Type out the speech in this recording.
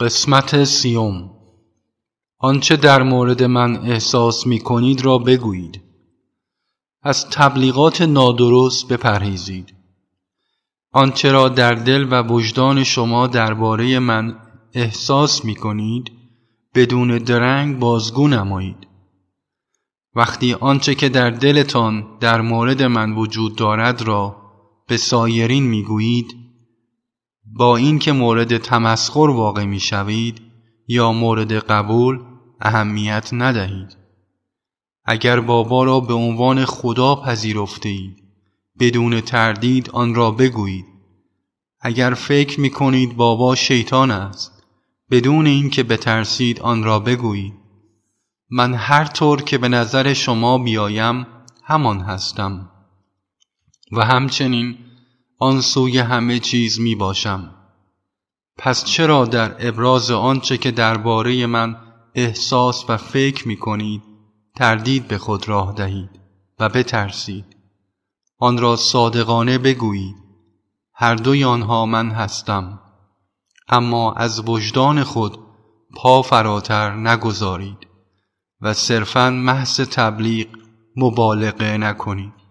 قسمت سیوم. آنچه در مورد من احساس می کنید را بگویید. از تبلیغات نادرست بپرهیزید. آنچه را در دل و وجدان شما درباره من احساس می کنید بدون درنگ بازگو نمایید. وقتی آنچه که در دلتان در مورد من وجود دارد را به سایرین می گویید با اینکه مورد تمسخر واقع می شوید یا مورد قبول اهمیت ندهید. اگر بابا را به عنوان خدا پذیرفته اید بدون تردید آن را بگویید. اگر فکر می کنید بابا شیطان است بدون اینکه بترسید آن را بگویید. من هر طور که به نظر شما بیایم همان هستم. و همچنین آن سوی همه چیز می باشم. پس چرا در ابراز آنچه که درباره من احساس و فکر می کنید تردید به خود راه دهید و بترسید؟ آن را صادقانه بگویید. هر دوی آنها من هستم. اما از وجدان خود پا فراتر نگذارید و صرفا محض تبلیغ مبالغه نکنید.